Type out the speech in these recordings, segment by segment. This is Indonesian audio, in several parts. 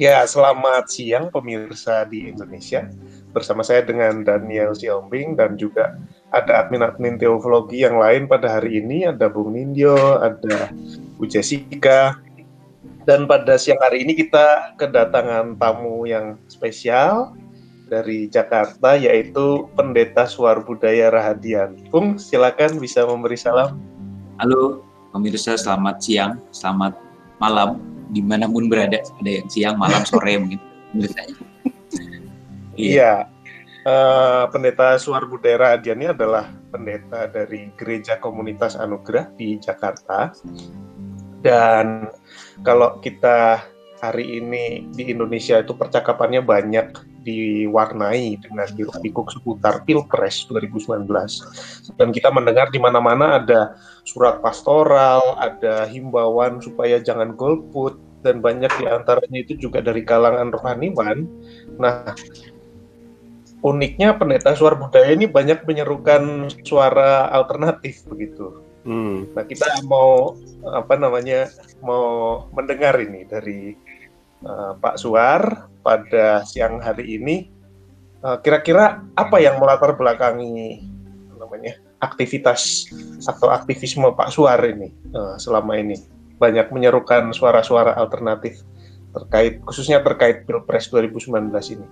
Ya, selamat siang pemirsa di Indonesia. Bersama saya dengan Daniel Siombing dan juga ada admin-admin teologi yang lain pada hari ini. Ada Bung Nindyo, ada Bu Jessica. Dan pada siang hari ini kita kedatangan tamu yang spesial dari Jakarta, yaitu Pendeta Suar Budaya Rahadian. Bung, silakan bisa memberi salam. Halo, pemirsa selamat siang, selamat malam di mana pun berada ada yang siang malam sore mungkin. Biasanya. Iya. Uh, pendeta Suar Budera dia ini adalah pendeta dari gereja komunitas Anugerah di Jakarta. Dan kalau kita hari ini di Indonesia itu percakapannya banyak diwarnai dengan hiruk-pikuk seputar Pilpres 2019. Dan kita mendengar di mana-mana ada surat pastoral, ada himbauan supaya jangan golput, dan banyak di antaranya itu juga dari kalangan rohaniwan. Nah, uniknya pendeta suara budaya ini banyak menyerukan suara alternatif begitu. Hmm. Nah, kita mau apa namanya mau mendengar ini dari uh, Pak Suar pada siang hari ini eh, kira-kira apa yang melatar belakangi namanya aktivitas atau aktivisme Pak Suar ini uh, selama ini banyak menyerukan suara-suara alternatif terkait khususnya terkait Pilpres 2019 ini.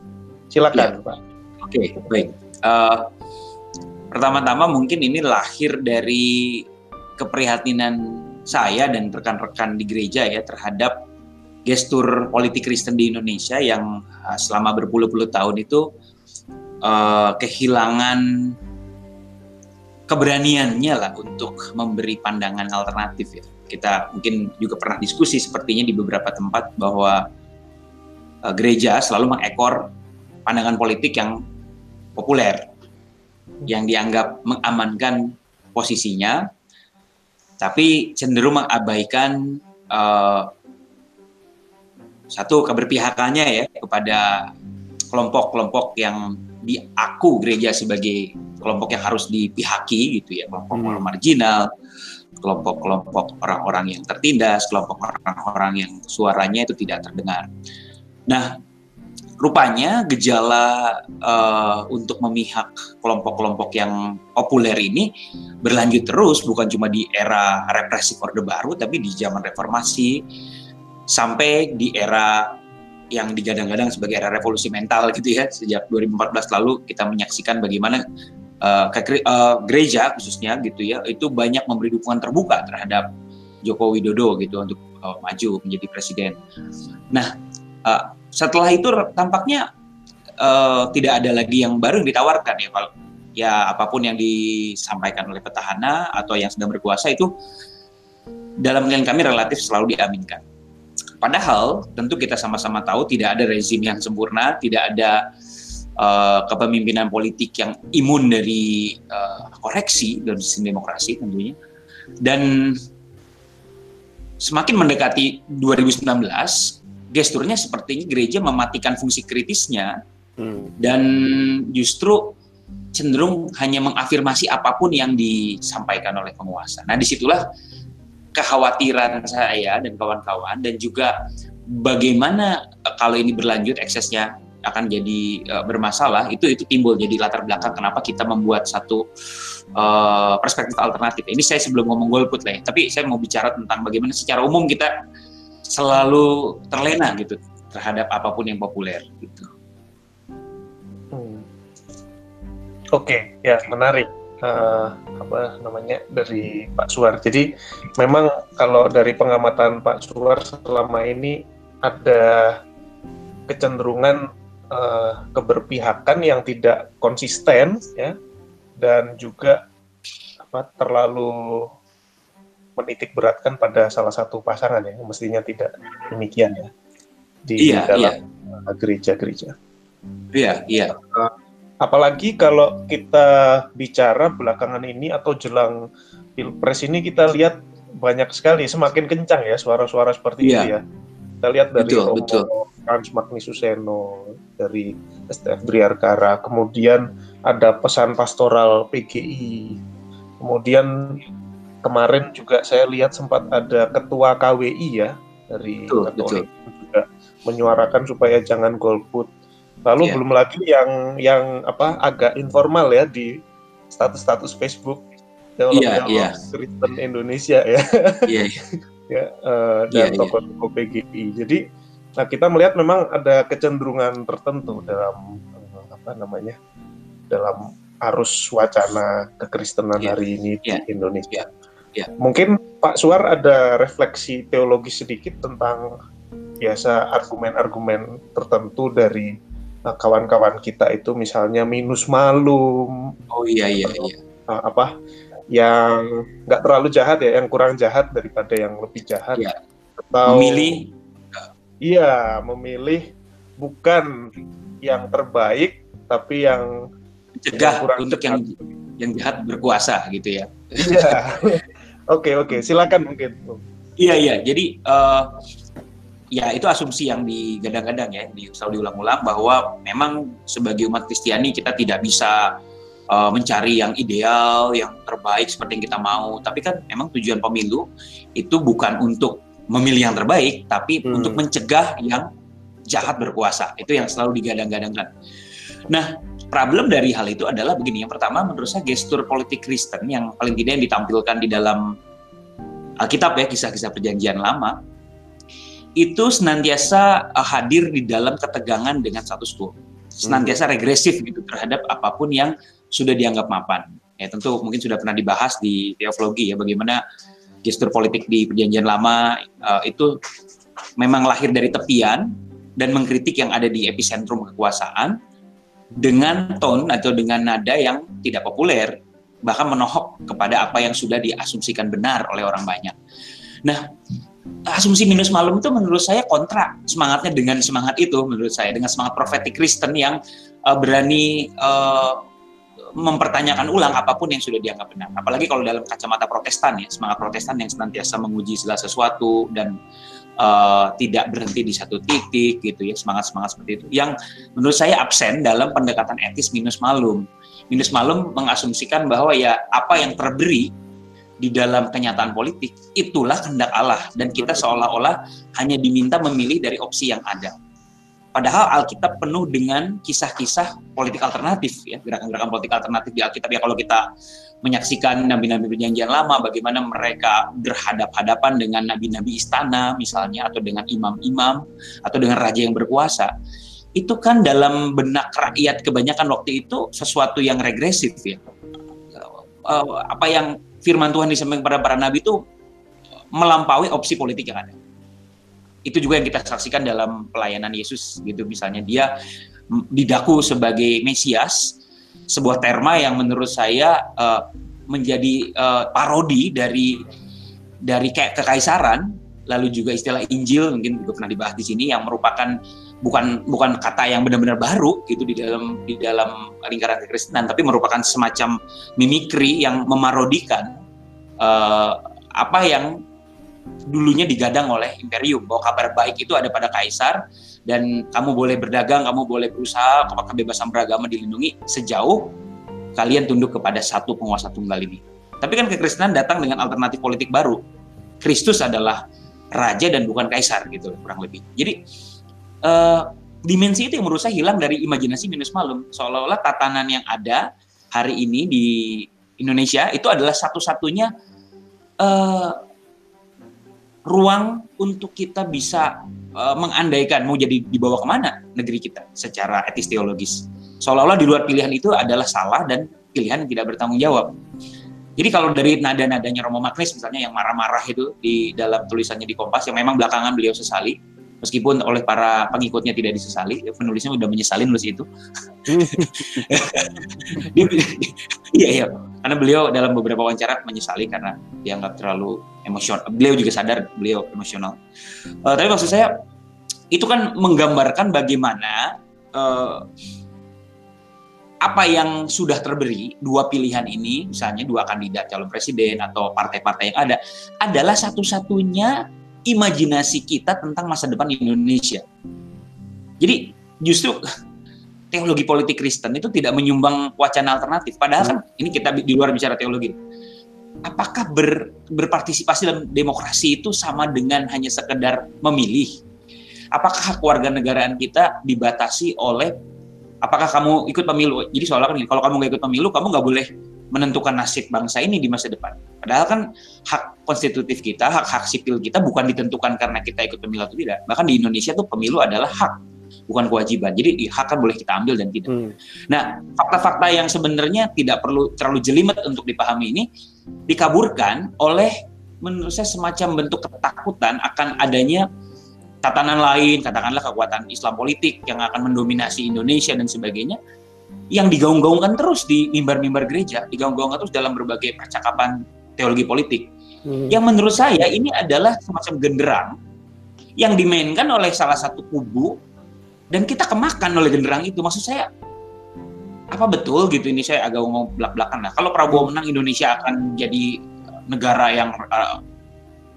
Silakan, ya. Pak. Oke, okay, baik. Uh, pertama-tama mungkin ini lahir dari keprihatinan saya dan rekan-rekan di gereja ya terhadap gestur politik Kristen di Indonesia yang uh, selama berpuluh-puluh tahun itu uh, kehilangan keberaniannya lah untuk memberi pandangan alternatif ya. Kita mungkin juga pernah diskusi sepertinya di beberapa tempat bahwa uh, gereja selalu mengekor pandangan politik yang populer yang dianggap mengamankan posisinya tapi cenderung mengabaikan uh, satu keberpihakannya ya kepada kelompok-kelompok yang diaku gereja sebagai kelompok yang harus dipihaki gitu ya kelompok hmm. marginal kelompok-kelompok orang-orang yang tertindas kelompok orang-orang yang suaranya itu tidak terdengar nah rupanya gejala uh, untuk memihak kelompok-kelompok yang populer ini berlanjut terus bukan cuma di era represi Orde Baru tapi di zaman reformasi sampai di era yang digadang-gadang sebagai era revolusi mental gitu ya sejak 2014 lalu kita menyaksikan bagaimana uh, gereja khususnya gitu ya itu banyak memberi dukungan terbuka terhadap Joko Widodo gitu untuk uh, maju menjadi presiden. Nah uh, setelah itu tampaknya uh, tidak ada lagi yang baru yang ditawarkan ya kalau ya apa pun yang disampaikan oleh petahana atau yang sedang berkuasa itu dalam klien kami relatif selalu diaminkan. Padahal tentu kita sama-sama tahu tidak ada rezim yang sempurna, tidak ada uh, kepemimpinan politik yang imun dari uh, koreksi dalam sistem demokrasi tentunya. Dan semakin mendekati 2019, gesturnya sepertinya gereja mematikan fungsi kritisnya hmm. dan justru cenderung hanya mengafirmasi apa pun yang disampaikan oleh penguasa. Nah di situlah kekhawatiran saya dan kawan-kawan dan juga bagaimana eh, kalau ini berlanjut eksesnya akan jadi uh, bermasalah itu itu timbul jadi latar belakang kenapa kita membuat satu uh, perspektif alternatif ini saya sebelum ngomong golput lah ya tapi saya mau bicara tentang bagaimana secara umum kita selalu terlena gitu terhadap apa pun yang populer gitu. Hmm. Oke okay, ya menarik uh, apa namanya dari Pak Suar. Jadi memang kalau dari pengamatan Pak Suar selama ini ada kecenderungan uh, keberpihakan yang tidak konsisten ya dan juga apa terlalu menitik beratkan pada salah satu pasangan ya mestinya tidak demikian ya di iya, dalam iya. gereja-gereja. Iya, iya. Uh, apalagi kalau kita bicara belakangan ini atau jelang pilpres ini kita lihat banyak sekali semakin kencang ya suara-suara seperti yeah. itu ya kita lihat dari betul, Romo betul. Frans Magnisuseno dari STF Briarkara kemudian ada pesan pastoral PGI kemudian kemarin juga saya lihat sempat ada ketua KWI ya dari betul, Katolik betul. juga menyuarakan supaya jangan golput. Lalu yeah. belum lagi yang yang apa agak informal ya di status-status Facebook teolog yeah, yeah. Kristen Indonesia ya. Yeah, yeah. ya uh, dan yeah, iya. tokoh-tokoh PGI. Jadi nah kita melihat memang ada kecenderungan tertentu dalam uh, apa namanya dalam arus wacana kekristenan yeah. hari ini yeah. di Indonesia. Yeah. Yeah. Mungkin Pak Suar ada refleksi teologi sedikit tentang biasa argumen-argumen tertentu dari kawan-kawan kita itu misalnya minus malum. Oh iya iya iya. Uh, apa yang nggak terlalu jahat ya, yang kurang jahat daripada yang lebih jahat. Yeah. Atau memilih Iya, memilih bukan yang terbaik tapi yang cegah untuk yang yang jahat berkuasa gitu ya. Iya. Oke oke, silakan mungkin. Iya iya, jadi uh, ya itu asumsi yang digadang-gadang ya, di, selalu diulang-ulang bahwa memang sebagai umat Kristiani kita tidak bisa uh, mencari yang ideal, yang terbaik seperti yang kita mau. Tapi kan memang tujuan pemilu itu bukan untuk memilih yang terbaik, tapi hmm. untuk mencegah yang jahat berkuasa. Itu yang selalu digadang-gadangkan. Nah, problem dari hal itu adalah begini. Yang pertama, menurut saya gestur politik Kristen yang paling tidak yang ditampilkan di dalam Alkitab ya, kisah-kisah perjanjian lama, itu senantiasa uh, hadir di dalam ketegangan dengan status quo. Senantiasa hmm. regresif gitu terhadap apa pun yang sudah dianggap mapan. Ya tentu mungkin sudah pernah dibahas di teologi ya bagaimana gestur politik di perjanjian lama uh, itu memang lahir dari tepian dan mengkritik yang ada di epicentrum kekuasaan dengan tone atau dengan nada yang tidak populer, bahkan menohok kepada apa yang sudah diasumsikan benar oleh orang banyak. Nah, asumsi minus malum itu menurut saya kontra semangatnya dengan semangat itu menurut saya dengan semangat profetik Kristen yang uh, berani uh, mempertanyakan ulang apa pun yang sudah dianggap benar. Apalagi kalau dalam kacamata Protestan ya, semangat Protestan yang senantiasa menguji segala sesuatu dan uh, tidak berhenti di satu titik gitu ya semangat semangat seperti itu yang menurut saya absen dalam pendekatan etis minus malum minus malum mengasumsikan bahwa ya apa yang terberi di dalam kenyataan politik itulah kehendak Allah dan kita seolah-olah hanya diminta memilih dari opsi yang ada Padahal Alkitab penuh dengan kisah-kisah politik alternatif ya, gerakan-gerakan politik alternatif di Alkitab ya kalau kita menyaksikan nabi-nabi perjanjian lama bagaimana mereka berhadap-hadapan dengan nabi-nabi istana misalnya atau dengan imam-imam atau dengan raja yang berkuasa. Itu kan dalam benak rakyat kebanyakan waktu itu sesuatu yang regresif ya. Eh, apa yang firman Tuhan disampaikan kepada para nabi itu melampaui opsi politik yang ada. Itu juga yang kita saksikan dalam pelayanan Yesus gitu. Misalnya dia didaku sebagai Mesias sebuah terma yang menurut saya uh, menjadi uh, parodi dari dari kayak kekaisaran lalu juga istilah Injil mungkin juga pernah dibahas di sini yang merupakan bukan bukan kata yang benar-benar baru gitu di dalam di dalam lingkaran kekristenan tapi merupakan semacam mimikri yang memarodikan uh, apa yang dulunya digadang oleh imperium bahwa kabar baik itu ada pada kaisar dan kamu boleh berdagang, kamu boleh berusaha, kebebasan beragama dilindungi sejauh kalian tunduk kepada satu penguasa tunggal ini. Tapi kan kekristenan datang dengan alternatif politik baru. Kristus adalah raja dan bukan kaisar gitu kurang lebih. Jadi uh, dimensi itu yang menurut saya hilang dari imajinasi minus malum. Seolah-olah tatanan yang ada hari ini di Indonesia itu adalah satu-satunya uh, ruang untuk kita bisa uh, mengandaikan mau jadi dibawa ke mana negeri kita secara etis teologis. Seolah-olah di luar pilihan itu adalah salah dan pilihan yang tidak bertanggung jawab. Jadi kalau dari nada-nadanya Romo Magnis misalnya yang marah-marah itu di dalam tulisannya di Kompas yang memang belakangan beliau sesali, meskipun oleh para pengikutnya tidak disesali, ya penulisnya udah menyesali nulis itu. Iya iya, karena beliau dalam beberapa wawancara menyesali karena dianggap terlalu emosional. Beliau juga sadar beliau emosional. Uh, tapi maksud saya itu kan menggambarkan bagaimana uh, apa yang sudah terberi dua pilihan ini, misalnya dua kandidat calon presiden atau partai-partai yang ada, adalah satu-satunya imajinasi kita tentang masa depan Indonesia. Jadi justru teologi politik Kristen itu tidak menyumbang wacana alternatif. Padahal kan ini kita di luar bicara teologi. apakah ber, berpartisipasi dalam demokrasi itu sama dengan hanya sekedar memilih? Apakah hak warga negaraan kita dibatasi oleh apakah kamu ikut pemilu? Jadi soalnya kan kalau kamu nggak ikut pemilu, kamu nggak boleh menentukan nasib bangsa ini di masa depan. Padahal kan hak konstitutif kita, hak-hak sipil kita bukan ditentukan karena kita ikut pemilu atau tidak. Bahkan di Indonesia tuh pemilu adalah hak, bukan kewajiban. Jadi hak kan boleh kita ambil dan tidak. Hmm. Nah, fakta-fakta yang sebenarnya tidak perlu terlalu jelimet untuk dipahami ini dikaburkan oleh menurut saya semacam bentuk ketakutan akan adanya tatanan lain, katakanlah kekuatan Islam politik yang akan mendominasi Indonesia dan sebagainya yang digaung-gaungkan terus di mimbar-mimbar gereja, digaung-gaungkan terus dalam berbagai percakapan teologi politik. Hmm. Yang menurut saya ini adalah semacam genderang yang dimainkan oleh salah satu kubu dan kita kemakan oleh genderang itu. Maksud saya apa betul gitu ini saya agak ngomong belak-belakan lah. Kalau Prabowo menang Indonesia akan jadi negara yang uh,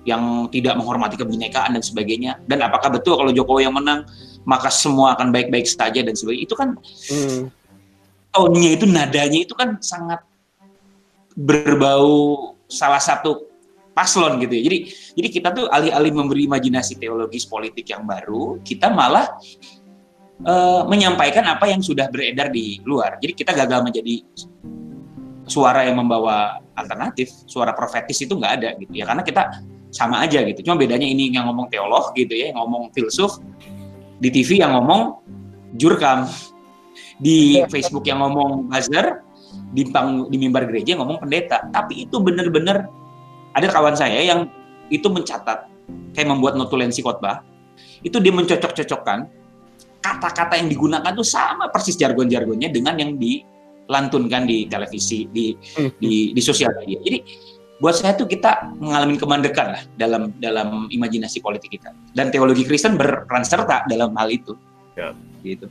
yang tidak menghormati kebinekaan dan sebagainya. Dan apakah betul kalau Jokowi yang menang maka semua akan baik-baik saja dan sebagainya. Itu kan hmm tone-nya itu nadanya itu kan sangat berbau salah satu paslon gitu ya. Jadi jadi kita tuh alih-alih memberi imajinasi teologis politik yang baru, kita malah uh, menyampaikan apa yang sudah beredar di luar. Jadi kita gagal menjadi suara yang membawa alternatif, suara profetis itu nggak ada gitu ya. Karena kita sama aja gitu. Cuma bedanya ini yang ngomong teolog gitu ya, yang ngomong filsuf, di TV yang ngomong jurkam di Facebook yang ngomong buzzer, di pang, di mimbar gereja yang ngomong pendeta. Tapi itu benar-benar ada kawan saya yang itu mencatat kayak membuat notulensi khotbah. Itu dia mencocok-cocokkan kata-kata yang digunakan tuh sama persis jargon-jargonnya dengan yang dilantunkan di televisi, di hmm. di, di sosial media. Jadi buat saya tuh kita mengalami kemandekan lah dalam dalam imajinasi politik kita. Dan teologi Kristen berperan serta dalam hal itu. Ya. Gitu.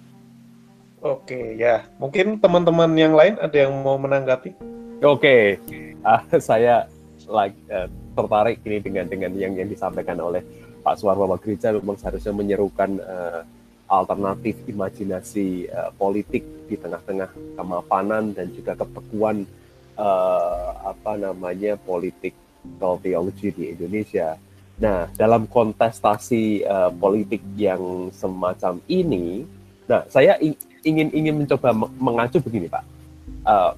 Oke, ya. Mungkin teman-teman yang lain ada yang mau menanggapi? Oke, uh, saya like, uh, tertarik ini dengan dengan yang yang disampaikan oleh Pak Suwarno Gereja memang seharusnya menyerukan uh, alternatif imajinasi uh, politik di tengah-tengah kemapanan dan juga kebekuan uh, apa namanya politik teologi di Indonesia. Nah, dalam kontestasi uh, politik yang semacam ini, nah saya ingin ingin mencoba mengacu begini pak. Uh,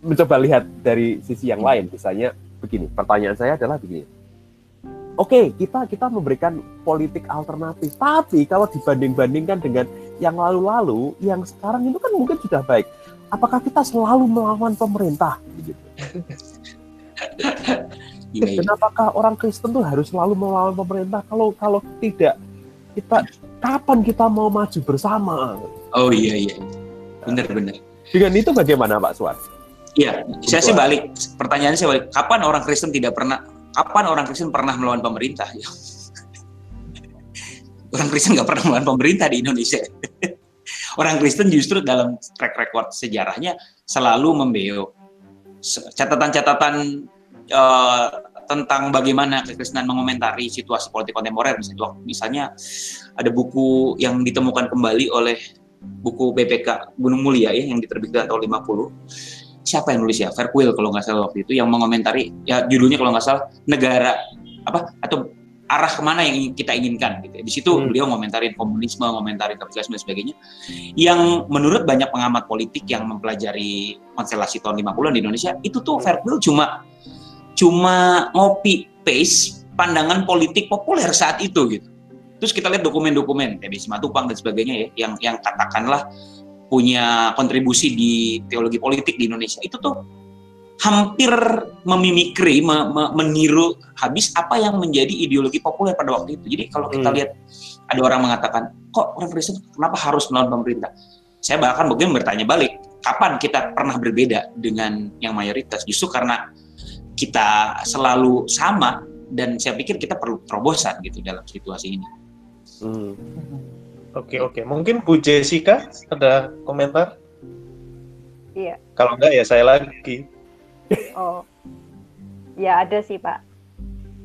mencoba lihat dari sisi yang lain. Misalnya begini pertanyaan saya adalah begini. Oke okay, kita kita memberikan politik alternatif. Tapi kalau dibanding-bandingkan dengan yang lalu-lalu yang sekarang itu kan mungkin sudah baik. Apakah kita selalu melawan pemerintah? Gitu Kenapakah orang Kristen tuh harus selalu melawan pemerintah? Kalau kalau tidak kita kapan kita mau maju bersama Oh iya iya, benar-benar. Dengan itu bagaimana Pak Suar? Iya, saya sih balik. Pertanyaan saya balik. Kapan orang Kristen tidak pernah? Kapan orang Kristen pernah melawan pemerintah? orang Kristen nggak pernah melawan pemerintah di Indonesia. orang Kristen justru dalam track record sejarahnya selalu membeo catatan-catatan uh, tentang bagaimana kekristenan mengomentari situasi politik kontemporer misalnya, misalnya ada buku yang ditemukan kembali oleh buku BPK Gunung Mulia ya yang diterbitkan tahun 50 siapa yang nulis ya Verquil kalau nggak salah waktu itu yang mengomentari ya judulnya kalau nggak salah negara apa atau arah ke mana yang kita inginkan gitu. Di situ hmm. beliau ngomentarin komunisme, ngomentarin kapitalisme dan sebagainya. Yang menurut banyak pengamat politik yang mempelajari konstelasi tahun 50-an di Indonesia, itu tuh Verquil cuma cuma ngopi paste pandangan politik populer saat itu gitu. Terus kita lihat dokumen-dokumen TB Simatupang dan sebagainya ya, yang yang katakanlah punya kontribusi di teologi politik di Indonesia itu tuh hampir memimikri, me, me, meniru habis apa yang menjadi ideologi populer pada waktu itu. Jadi kalau kita hmm. lihat ada orang mengatakan, kok Kristen kenapa harus melawan pemerintah? Saya bahkan mungkin bertanya balik, kapan kita pernah berbeda dengan yang mayoritas? Justru karena kita selalu sama dan saya pikir kita perlu terobosan gitu dalam situasi ini. Hmm. Oke oke, mungkin Bu Jessica ada komentar? Iya. Kalau enggak ya saya lagi. Oh, ya ada sih Pak.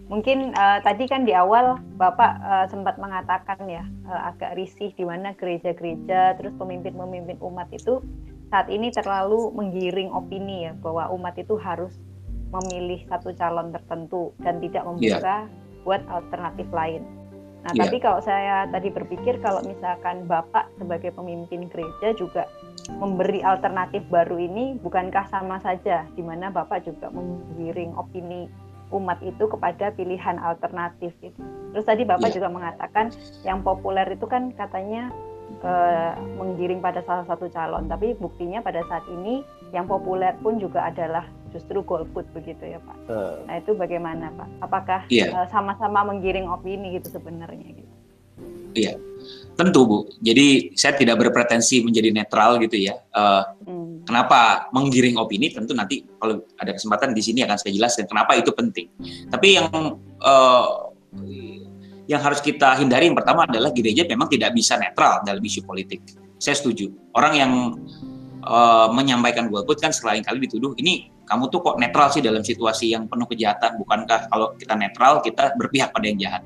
Mungkin uh, tadi kan di awal Bapak uh, sempat mengatakan ya uh, agak risih di mana gereja-gereja terus pemimpin-pemimpin umat itu saat ini terlalu menggiring opini ya bahwa umat itu harus memilih satu calon tertentu dan tidak membuka yeah. buat alternatif lain. Nah, yeah. tapi kalau saya tadi berpikir kalau misalkan Bapak sebagai pemimpin gereja juga memberi alternatif baru ini, bukankah sama saja di mana Bapak juga menggiring opini umat itu kepada pilihan alternatif gitu. Terus tadi Bapak yeah. juga mengatakan yang populer itu kan katanya uh, menggiring pada salah satu calon, tapi buktinya pada saat ini yang populer pun juga adalah justru golput begitu ya Pak. Uh. Nah itu bagaimana Pak? Apakah yeah. Iya. uh, sama-sama menggiring opini gitu sebenarnya gitu? Iya, tentu Bu. Jadi saya tidak berpretensi menjadi netral gitu ya. Uh, hmm. Kenapa menggiring opini? Tentu nanti kalau ada kesempatan di sini akan saya jelaskan kenapa itu penting. Tapi yang uh, yang harus kita hindari yang pertama adalah gereja memang tidak bisa netral dalam isu politik. Saya setuju. Orang yang uh, menyampaikan golput kan selain kali dituduh ini kamu tuh kok netral sih dalam situasi yang penuh kejahatan. Bukankah kalau kita netral kita berpihak pada yang jahat?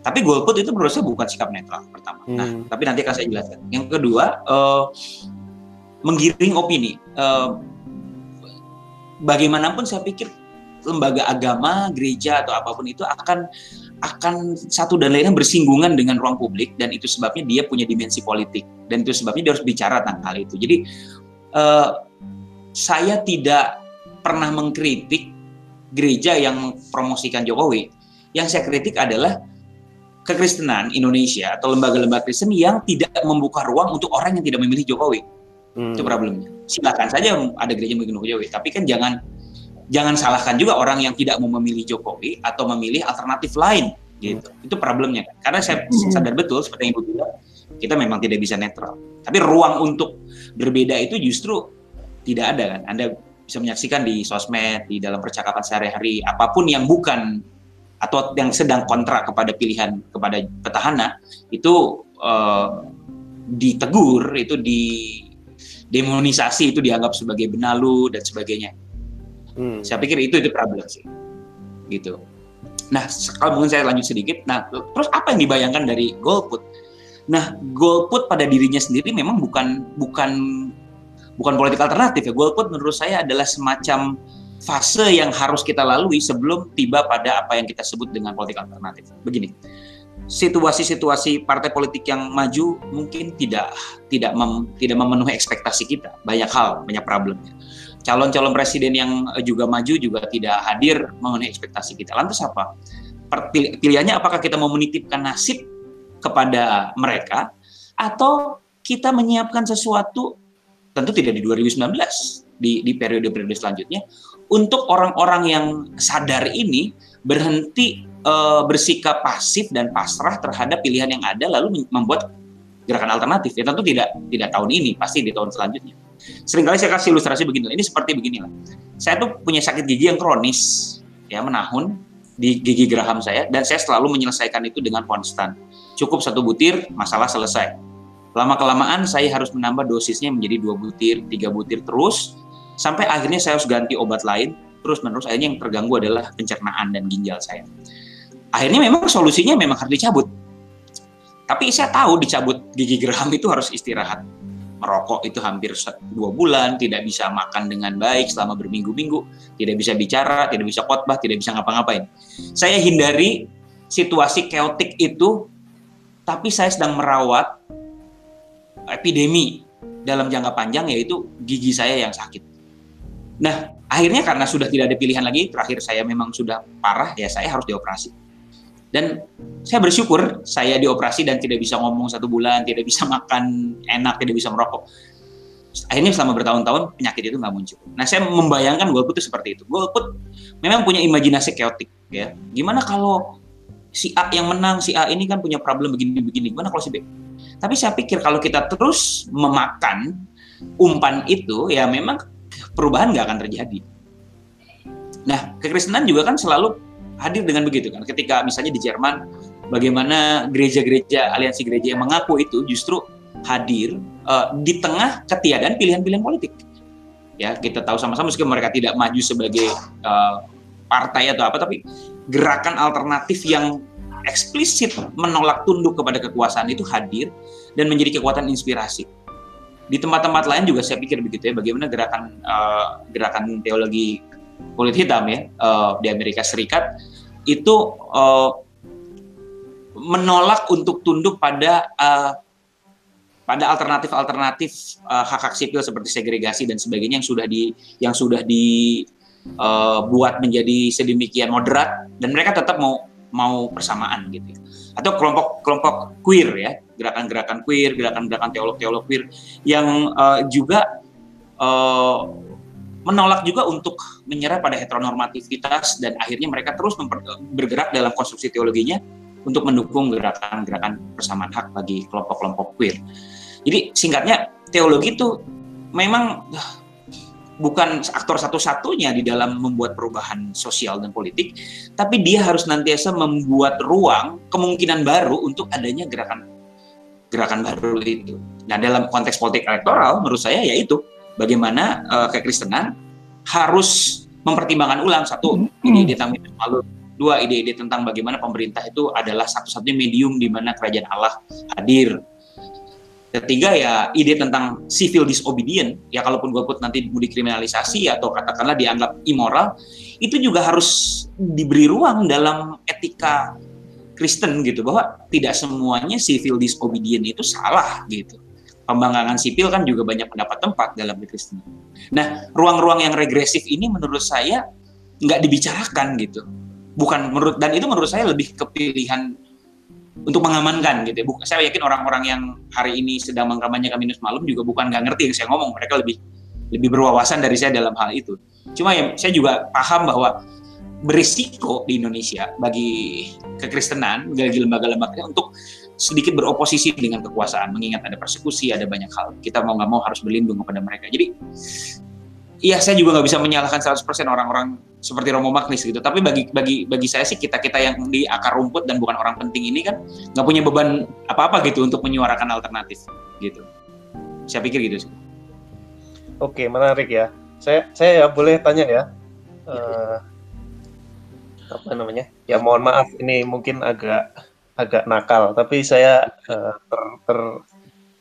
Tapi golput itu menurut saya bukan sikap netral pertama. Nah, hmm. nah tapi nanti akan saya jelaskan. Yang kedua uh, menggiring opini. Uh, bagaimanapun saya pikir lembaga agama gereja atau apa pun itu akan akan satu dan lainnya bersinggungan dengan ruang publik dan itu sebabnya dia punya dimensi politik. Dan itu sebabnya dia harus bicara tentang hal itu. Jadi uh, saya tidak pernah mengkritik gereja yang promosikan Jokowi. Yang saya kritik adalah kekristenan Indonesia atau lembaga-lembaga Kristen yang tidak membuka ruang untuk orang yang tidak memilih Jokowi. Hmm. Itu problemnya. Silakan saja ada gereja yang memilih Jokowi, tapi kan jangan jangan salahkan juga orang yang tidak mau memilih Jokowi atau memilih alternatif lain gitu. Hmm. Itu problemnya Karena saya hmm. sadar betul seperti yang Ibu bilang, kita memang tidak bisa netral. Tapi ruang untuk berbeda itu justru tidak ada kan. Anda bisa menyaksikan di sosmed, di dalam percakapan sehari-hari, apa pun yang bukan atau yang sedang kontra kepada pilihan kepada petahana itu uh, ditegur, itu di demonisasi, itu dianggap sebagai benalu dan sebagainya. Hmm. Saya pikir itu itu problem sih, gitu. Nah, kalau mungkin saya lanjut sedikit. Nah, terus apa yang dibayangkan dari golput? Nah, golput pada dirinya sendiri memang bukan bukan bukan politik alternatif ya. Golput menurut saya adalah semacam fase yang harus kita lalui sebelum tiba pada apa yang kita sebut dengan politik alternatif. Begini, situasi-situasi partai politik yang maju mungkin tidak tidak mem, tidak memenuhi ekspektasi kita. Banyak hal, banyak problemnya. Calon-calon presiden yang juga maju juga tidak hadir memenuhi ekspektasi kita. Lantas apa? Pilihannya apakah kita mau menitipkan nasib kepada mereka atau kita menyiapkan sesuatu tentu tidak di 2019 di di periode-periode selanjutnya untuk orang-orang yang sadar ini berhenti e, bersikap pasif dan pasrah terhadap pilihan yang ada lalu membuat gerakan alternatif. Ya tentu tidak tidak tahun ini pasti di tahun selanjutnya. Seringkali saya kasih ilustrasi begini ini seperti beginilah. Saya tuh punya sakit gigi yang kronis ya menahun di gigi geraham saya dan saya selalu menyelesaikan itu dengan konstan. Cukup satu butir masalah selesai Lama kelamaan saya harus menambah dosisnya menjadi dua butir, tiga butir terus sampai akhirnya saya harus ganti obat lain terus menerus akhirnya yang terganggu adalah pencernaan dan ginjal saya. Akhirnya memang solusinya memang harus dicabut. Tapi saya tahu dicabut gigi geraham itu harus istirahat. Merokok itu hampir dua bulan, tidak bisa makan dengan baik selama berminggu-minggu, tidak bisa bicara, tidak bisa khotbah, tidak bisa ngapa-ngapain. Saya hindari situasi keotik itu, tapi saya sedang merawat epidemi dalam jangka panjang yaitu gigi saya yang sakit. Nah, akhirnya karena sudah tidak ada pilihan lagi, terakhir saya memang sudah parah, ya saya harus dioperasi. Dan saya bersyukur saya dioperasi dan tidak bisa ngomong satu bulan, tidak bisa makan enak, tidak bisa merokok. Akhirnya selama bertahun-tahun penyakit itu nggak muncul. Nah, saya membayangkan golput itu seperti itu. Golput memang punya imajinasi keotik, ya. Gimana kalau si A yang menang, si A ini kan punya problem begini-begini. Gimana kalau si B? Tapi saya pikir kalau kita terus memakan umpan itu, ya memang perubahan nggak akan terjadi. Nah, kekristenan juga kan selalu hadir dengan begitu kan. Ketika misalnya di Jerman, bagaimana gereja-gereja, aliansi gereja yang mengaku itu justru hadir uh, di tengah ketiadaan pilihan-pilihan politik. Ya, kita tahu sama-sama meskipun mereka tidak maju sebagai uh, partai atau apa, tapi gerakan alternatif yang eksplisit menolak tunduk kepada kekuasaan itu hadir dan menjadi kekuatan inspirasi. Di tempat-tempat lain juga saya pikir begitu ya, bagaimana gerakan uh, gerakan teologi kulit hitam ya uh, di Amerika Serikat itu uh, menolak untuk tunduk pada uh, pada alternatif-alternatif uh, hak hak sipil seperti segregasi dan sebagainya yang sudah di yang sudah dibuat uh, menjadi sedemikian moderat dan mereka tetap mau mau persamaan gitu ya. atau kelompok-kelompok queer ya gerakan-gerakan queer gerakan-gerakan teolog-teolog queer yang uh, juga uh, menolak juga untuk menyerah pada heteronormativitas dan akhirnya mereka terus bergerak dalam konstruksi teologinya untuk mendukung gerakan-gerakan persamaan hak bagi kelompok-kelompok queer. Jadi singkatnya teologi itu memang bukan aktor satu-satunya di dalam membuat perubahan sosial dan politik, tapi dia harus nantiasa membuat ruang kemungkinan baru untuk adanya gerakan gerakan baru itu. Nah dalam konteks politik elektoral menurut saya yaitu bagaimana uh, kekristenan harus mempertimbangkan ulang satu hmm. ide-ide tentang malu dua ide-ide tentang bagaimana pemerintah itu adalah satu-satunya medium di mana kerajaan Allah hadir ketiga ya ide tentang civil disobedient ya kalaupun gue put nanti mau dikriminalisasi atau katakanlah dianggap immoral itu juga harus diberi ruang dalam etika Kristen gitu bahwa tidak semuanya civil disobedient itu salah gitu pembangkangan sipil kan juga banyak pendapat tempat dalam Kristen. Nah, ruang-ruang yang regresif ini menurut saya nggak dibicarakan gitu. Bukan menurut dan itu menurut saya lebih kepilihan untuk mengamankan gitu. Ya. Saya yakin orang-orang yang hari ini sedang mengkampanyekan minus malam juga bukan nggak ngerti yang saya ngomong. Mereka lebih lebih berwawasan dari saya dalam hal itu. Cuma ya saya juga paham bahwa berisiko di Indonesia bagi kekristenan, bagi lembaga-lembaga untuk sedikit beroposisi dengan kekuasaan, mengingat ada persekusi, ada banyak hal. Kita mau nggak mau harus berlindung kepada mereka. Jadi, iya saya juga nggak bisa menyalahkan 100% orang-orang seperti Romo Magnis gitu. Tapi bagi bagi bagi saya sih kita kita yang di akar rumput dan bukan orang penting ini kan nggak punya beban apa-apa gitu untuk menyuarakan alternatif gitu. Saya pikir gitu sih. Oke, menarik ya. Saya saya ya boleh tanya ya. Uh, apa namanya? Ya mohon maaf ini mungkin agak agak nakal, tapi saya uh, ter, ter,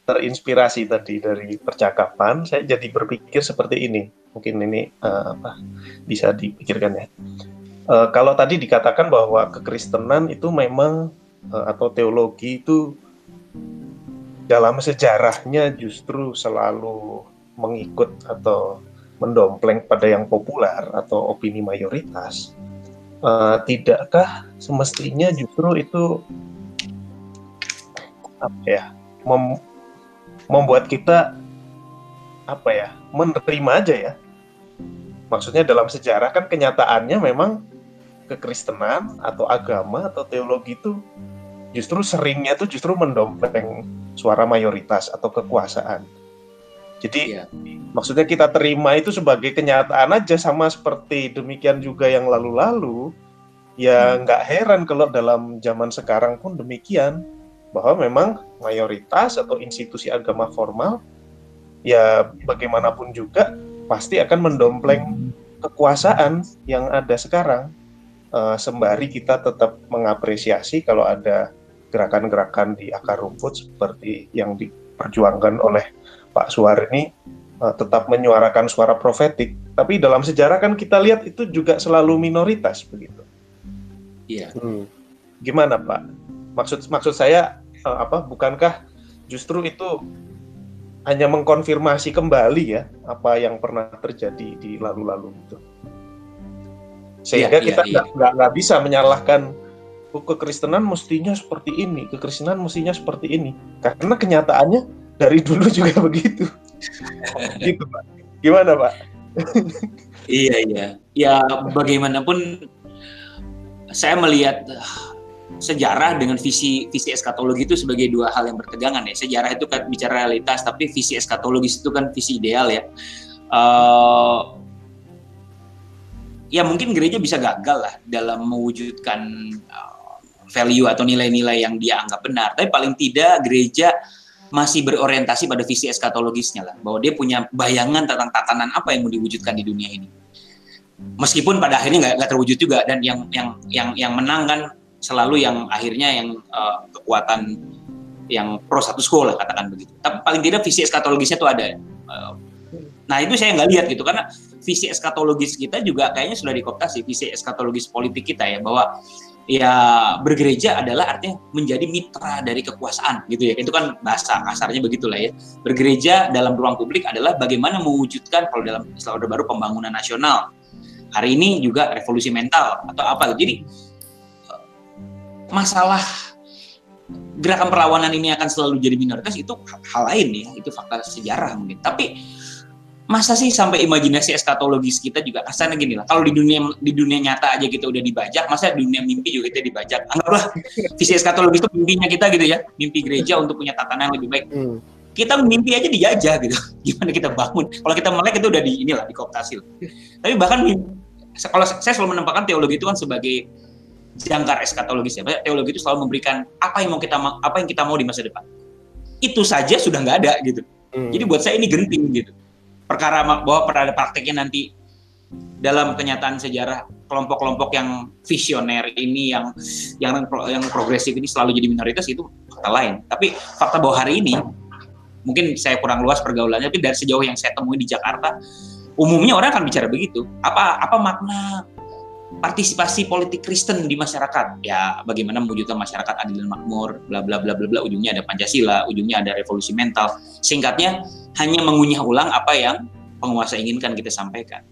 terinspirasi tadi dari percakapan, saya jadi berpikir seperti ini. Mungkin ini uh, apa bisa dipikirkan ya. Uh, kalau tadi dikatakan bahwa kekristenan itu memang uh, atau teologi itu dalam sejarahnya justru selalu mengikut atau mendompleng pada yang populer atau opini mayoritas uh, tidakkah semestinya justru itu apa ya mem, membuat kita apa ya menerima aja ya maksudnya dalam sejarah kan kenyataannya memang kekristenan atau agama atau teologi itu justru seringnya tuh justru mendompleng suara mayoritas atau kekuasaan jadi ya. maksudnya kita terima itu sebagai kenyataan aja sama seperti demikian juga yang lalu-lalu. Ya hmm. nggak heran kalau dalam zaman sekarang pun demikian bahwa memang mayoritas atau institusi agama formal ya bagaimanapun juga pasti akan mendompleng kekuasaan yang ada sekarang. Uh, sembari kita tetap mengapresiasi kalau ada gerakan-gerakan di akar rumput seperti yang diperjuangkan oleh Pak Suar ini uh, tetap menyuarakan suara profetik, tapi dalam sejarah kan kita lihat itu juga selalu minoritas begitu. Iya. Hmm. Gimana Pak? Maksud maksud saya uh, apa? Bukankah justru itu hanya mengkonfirmasi kembali ya apa yang pernah terjadi di lalu-lalu itu? Sehingga iya, kita iya, nggak iya. bisa menyalahkan oh, kekristenan mestinya seperti ini, kekristenan mestinya seperti ini, karena kenyataannya dari dulu juga begitu. gitu Pak. Gimana Pak? iya iya. Ya bagaimanapun saya melihat sejarah dengan visi visi eskatologi itu sebagai dua hal yang bertegangan ya. Sejarah itu kan bicara realitas, tapi visi eskatologis itu kan visi ideal ya. Uh, ya mungkin gereja bisa gagal lah dalam mewujudkan uh, value atau nilai-nilai yang dia anggap benar. Tapi paling tidak gereja masih berorientasi pada visi eskatologisnya lah, bahwa dia punya bayangan tentang tatanan apa yang mau diwujudkan di dunia ini. Meskipun pada akhirnya nggak terwujud juga dan yang yang yang yang menang kan selalu yang akhirnya yang uh, kekuatan yang pro status quo lah katakan begitu. Tapi paling tidak visi eskatologisnya tuh ada. Uh, nah itu saya nggak lihat gitu karena visi eskatologis kita juga kayaknya sudah dikoptasi visi eskatologis politik kita ya bahwa ya bergereja adalah artinya menjadi mitra dari kekuasaan gitu ya itu kan bahasa kasarnya begitulah ya bergereja dalam ruang publik adalah bagaimana mewujudkan kalau dalam istilah Orde Baru pembangunan nasional hari ini juga revolusi mental atau apa jadi masalah gerakan perlawanan ini akan selalu jadi minoritas itu hal lain ya itu fakta sejarah mungkin. Tapi masa sih sampai imajinasi eskatologis kita juga kasarnya gini lah. Kalau di dunia di dunia nyata aja kita udah dibajak masa di dunia mimpi juga kita dibajak? Anggaplah visi eskatologis itu mimpinya kita gitu ya mimpi gereja untuk punya tatanan yang lebih baik. Hmm. kita mimpi aja dijajah gitu. Gimana kita bangun? Kalau kita melek itu udah di inilah dikooptasi tapi bahkan kalau saya selalu menempatkan teologi itu kan sebagai jangkar eskatologis ya teologi itu selalu memberikan apa yang mau kita apa yang kita mau di masa depan itu saja sudah nggak ada gitu hmm. jadi buat saya ini genting gitu perkara bahwa pada prakteknya nanti dalam kenyataan sejarah kelompok-kelompok yang visioner ini yang yang yang progresif ini selalu jadi minoritas itu fakta lain. Tapi fakta bahwa hari ini mungkin saya kurang luas pergaulannya, tapi dari sejauh yang saya temui di Jakarta, umumnya orang akan bicara begitu. Apa apa makna partisipasi politik Kristen di masyarakat? Ya, bagaimana mewujudkan masyarakat adil dan makmur, bla bla bla bla bla. Ujungnya ada Pancasila, ujungnya ada revolusi mental. Singkatnya, hanya mengunyah ulang apa yang penguasa inginkan kita sampaikan.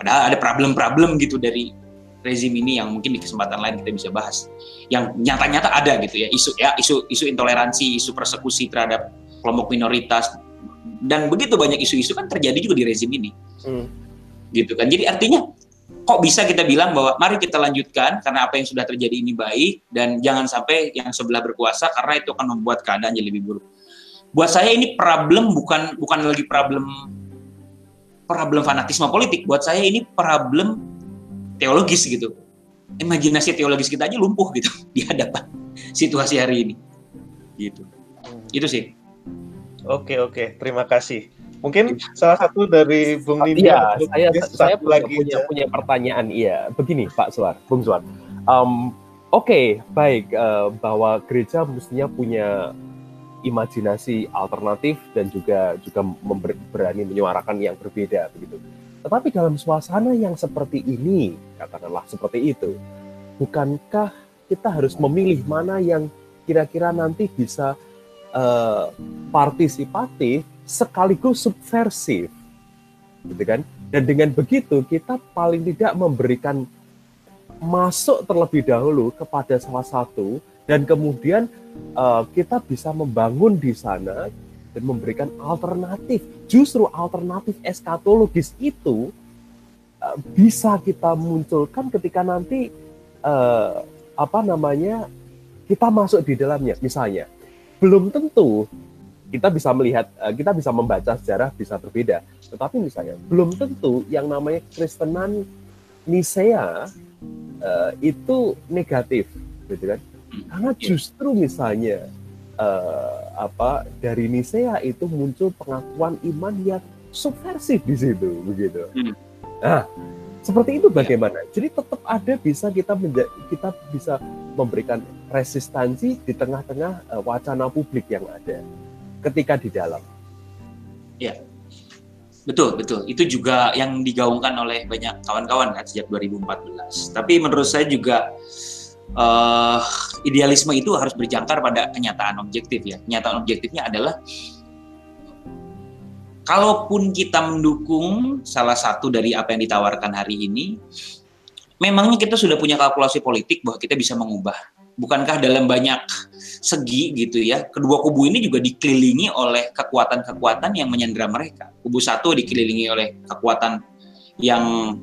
Padahal ada problem-problem gitu dari rezim ini yang mungkin di kesempatan lain kita bisa bahas. Yang nyata-nyata ada gitu ya isu ya isu isu intoleransi, isu persekusi terhadap kelompok minoritas dan begitu banyak isu-isu kan terjadi juga di rezim ini. Hmm. Gitu kan. Jadi artinya kok bisa kita bilang bahwa mari kita lanjutkan karena apa yang sudah terjadi ini baik dan jangan sampai yang sebelah berkuasa karena itu akan membuat keadaan jadi lebih buruk. Buat saya ini problem bukan bukan lagi problem problem fanatisme politik. Buat saya ini problem teologis gitu. Imajinasi teologis kita aja lumpuh gitu di hadapan situasi hari ini. Gitu. Itu sih. Oke oke. Terima kasih mungkin salah satu dari Bung Nindi ya, saya saya punya, lagi punya, punya pertanyaan iya. Begini Pak Suar Bung Suar. Um, oke okay, baik uh, bahwa gereja mestinya punya imajinasi alternatif dan juga juga berani menyuarakan yang berbeda begitu. Tetapi dalam suasana yang seperti ini, katakanlah seperti itu, bukankah kita harus memilih mana yang kira-kira nanti bisa uh, partisipatif sekaligus subversif, gitu kan? Dan dengan begitu kita paling tidak memberikan masuk terlebih dahulu kepada salah satu dan kemudian uh, kita bisa membangun di sana dan memberikan alternatif. Justru alternatif eskatologis itu uh, bisa kita munculkan ketika nanti uh, apa namanya kita masuk di dalamnya. Misalnya, belum tentu kita bisa melihat, uh, kita bisa membaca sejarah bisa berbeda. Tetapi misalnya, belum tentu yang namanya Kristenan Nisea uh, itu negatif, gitu kan? Karena justru misalnya uh, apa dari Nisea itu muncul pengakuan iman yang subversif di situ begitu. Hmm. Nah, seperti itu bagaimana? Jadi tetap ada bisa kita kita bisa memberikan resistansi di tengah-tengah uh, wacana publik yang ada ketika di dalam. Ya. Betul, betul. Itu juga yang digaungkan oleh banyak kawan-kawan kan sejak 2014. Tapi menurut saya juga uh, idealisme itu harus berjangkar pada kenyataan objektif ya. Kenyataan objektifnya adalah kalaupun kita mendukung salah satu dari apa yang ditawarkan hari ini, memangnya kita sudah punya kalkulasi politik bahwa kita bisa mengubah. Bukankah dalam banyak segi gitu ya, kedua kubu ini juga dikelilingi oleh kekuatan-kekuatan yang menyandera mereka. Kubu satu dikelilingi oleh kekuatan yang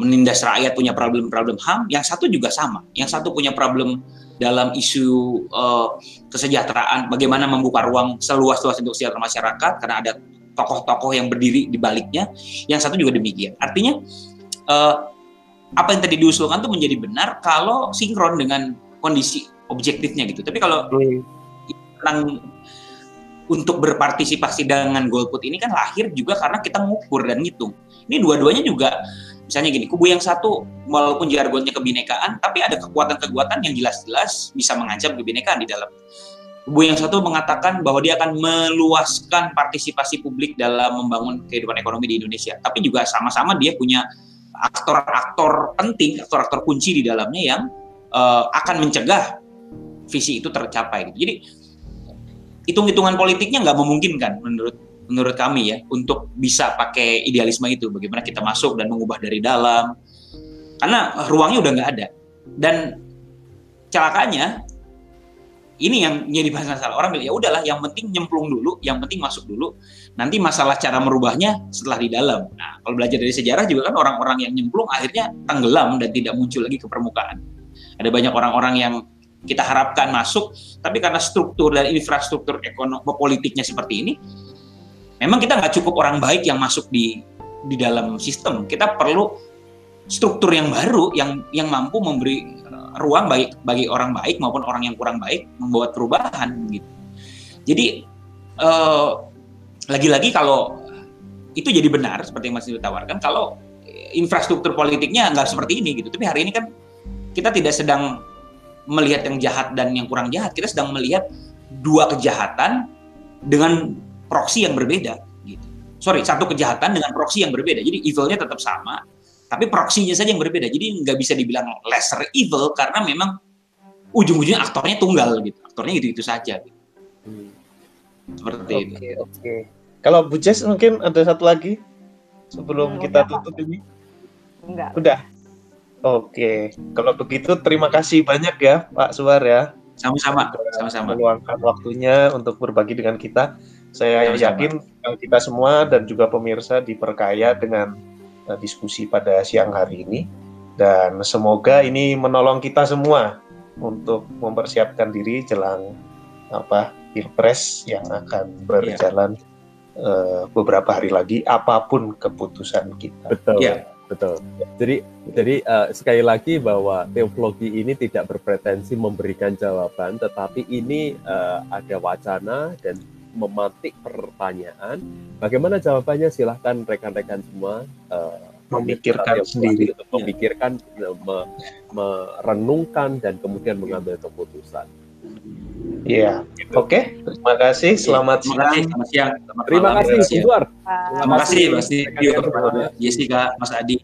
menindas rakyat punya problem-problem HAM, yang satu juga sama. Yang satu punya problem dalam isu uh, kesejahteraan, bagaimana membuka ruang seluas-luas untuk kesejahteraan masyarakat karena ada tokoh-tokoh yang berdiri di baliknya. Yang satu juga demikian. Artinya uh, apa yang tadi diusulkan itu menjadi benar kalau sinkron dengan kondisi objektifnya gitu. Tapi kalau hmm. tentang untuk berpartisipasi dengan golput ini kan lahir juga karena kita mengukur dan ngitung. Ini dua-duanya juga misalnya gini, kubu yang satu walaupun jargonnya kebinekaan, tapi ada kekuatan-kekuatan yang jelas-jelas bisa mengancam kebinekaan di dalam. kubu yang satu mengatakan bahwa dia akan meluaskan partisipasi publik dalam membangun kehidupan ekonomi di Indonesia. Tapi juga sama-sama dia punya aktor-aktor penting, aktor-aktor kunci di dalamnya yang uh, akan mencegah visi itu tercapai. Gitu. Jadi hitung-hitungan politiknya nggak memungkinkan menurut menurut kami ya untuk bisa pakai idealisme itu. Bagaimana kita masuk dan mengubah dari dalam, karena ruangnya udah nggak ada. Dan celakanya ini yang jadi masalah orang bilang ya udahlah yang penting nyemplung dulu yang penting masuk dulu nanti masalah cara merubahnya setelah di dalam nah kalau belajar dari sejarah juga kan orang-orang yang nyemplung akhirnya tenggelam dan tidak muncul lagi ke permukaan ada banyak orang-orang yang kita harapkan masuk tapi karena struktur dan infrastruktur ekonomi politiknya seperti ini memang kita nggak cukup orang baik yang masuk di di dalam sistem kita perlu struktur yang baru yang yang mampu memberi ruang bagi bagi orang baik maupun orang yang kurang baik membuat perubahan gitu. Jadi lagi lagi-lagi kalau itu jadi benar seperti yang masih ditawarkan kalau infrastruktur politiknya nggak seperti ini gitu. Tapi hari ini kan kita tidak sedang melihat yang jahat dan yang kurang jahat, kita sedang melihat dua kejahatan dengan proksi yang berbeda gitu. Sorry, satu kejahatan dengan proksi yang berbeda. Jadi evilnya tetap sama, tapi proksinya saja yang berbeda. Jadi nggak bisa dibilang lesser evil karena memang ujung-ujungnya aktornya tunggal gitu. Aktornya itu-itu saja. Gitu. Hmm. Seperti okay, ini. Oke. Okay. Kalau Bu Jess mungkin ada satu lagi sebelum hmm, kita tutup apa? ini. Enggak. Udah. Oke. Okay. Kalau begitu terima kasih banyak ya Pak Suar ya. Sama-sama. Sama-sama. Meluangkan waktunya untuk berbagi dengan kita. Saya Sama-sama. yakin kita semua dan juga pemirsa diperkaya dengan Eh, diskusi pada siang hari ini dan semoga ini menolong kita semua untuk mempersiapkan diri jelang apa pilpres yang akan berjalan ya. uh, beberapa hari lagi apa pun keputusan kita. Betul. Ya. Betul. Jadi jadi uh, sekali lagi bahwa teologi ini tidak berpretensi memberikan jawaban, tetapi ini uh, ada wacana dan mematik pertanyaan. Bagaimana jawabannya? Silahkan rekan-rekan semua uh, memikirkan sendiri, untuk memikirkan, me, merenungkan dan kemudian mengambil keputusan. Iya, gitu. oke. Okay. Terima kasih. Selamat Terima kasih. Selamat siang. Selamat Terima kasih, Terima kasih, Mas Dio, Jessica, Mas Adi.